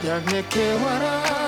одяг не кивара.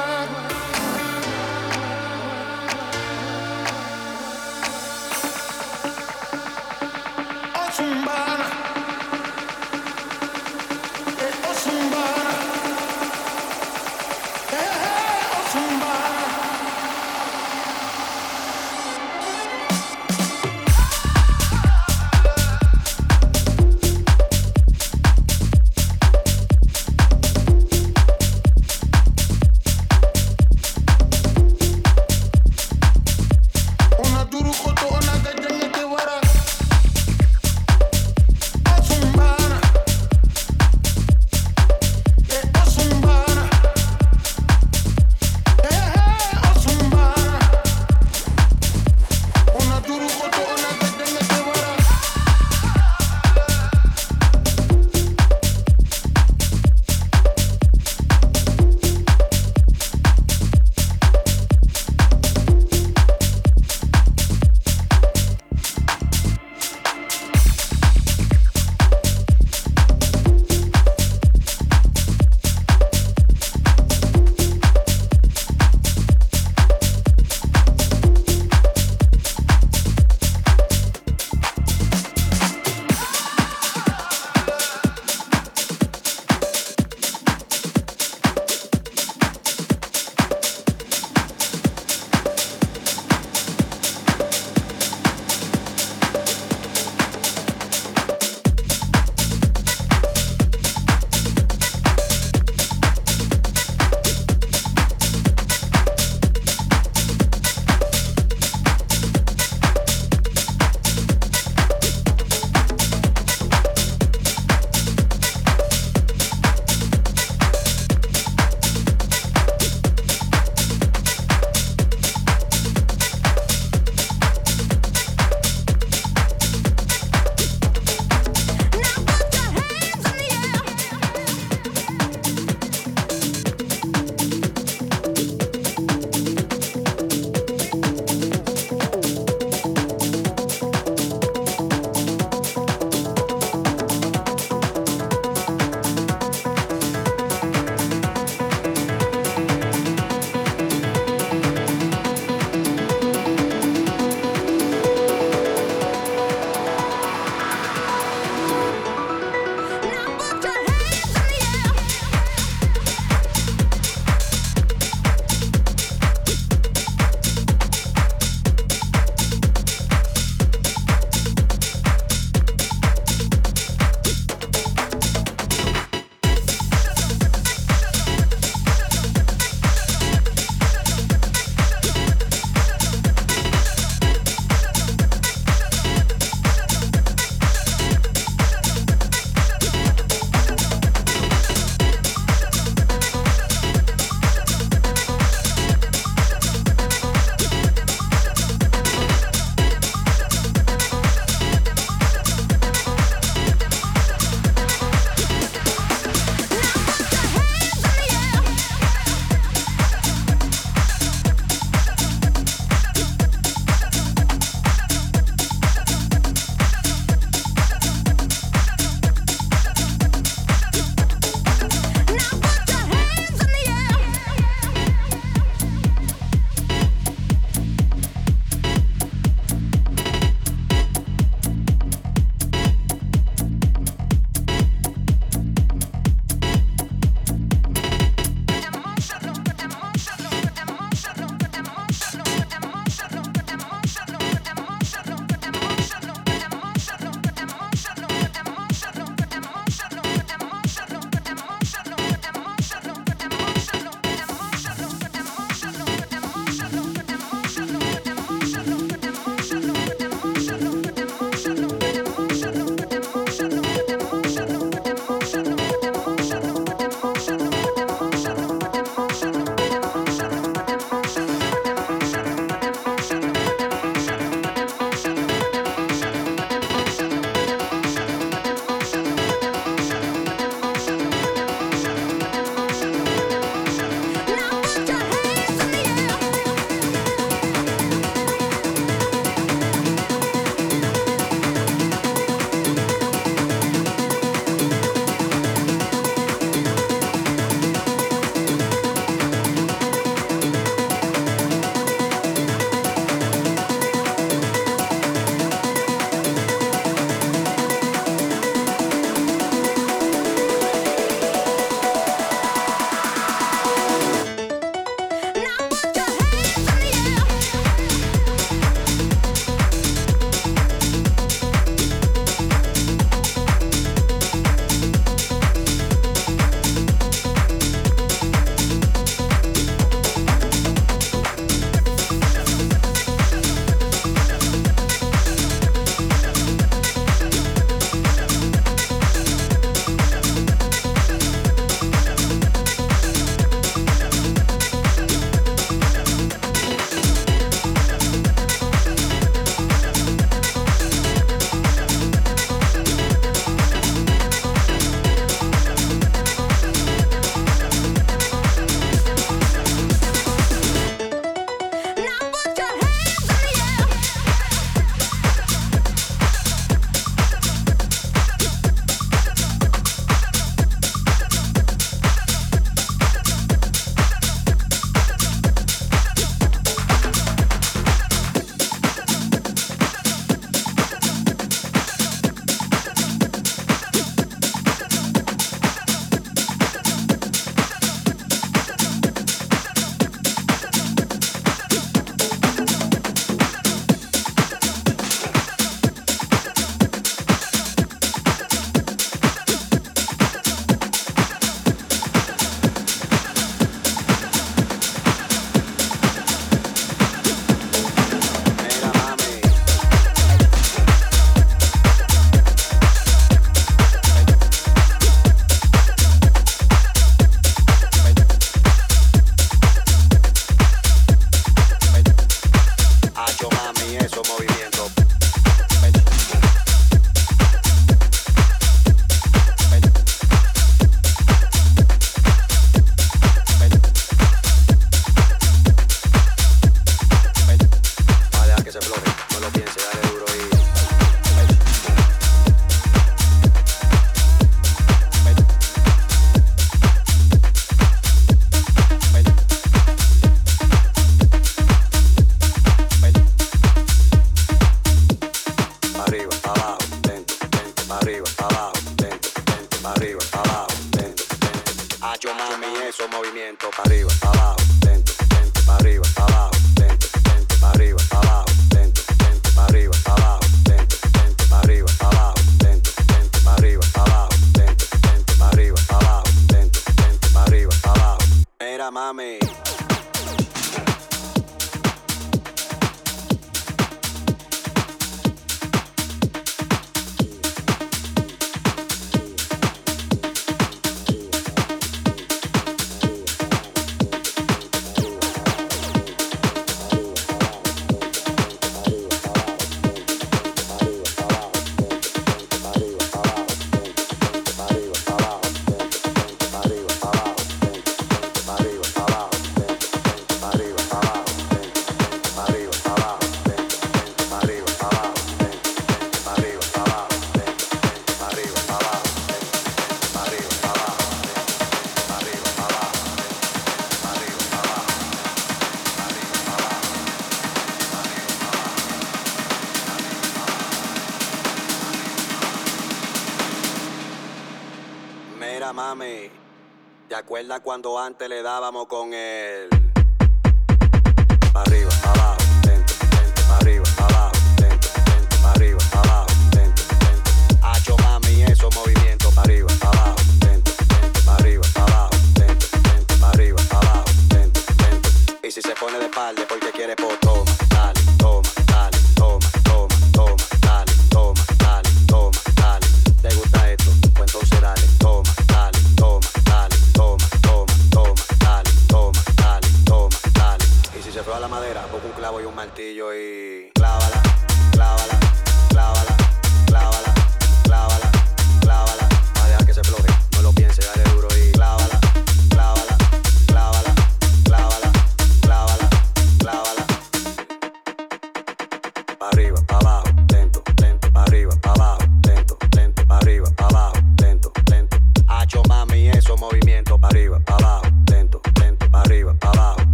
Cuando antes le dábamos con él?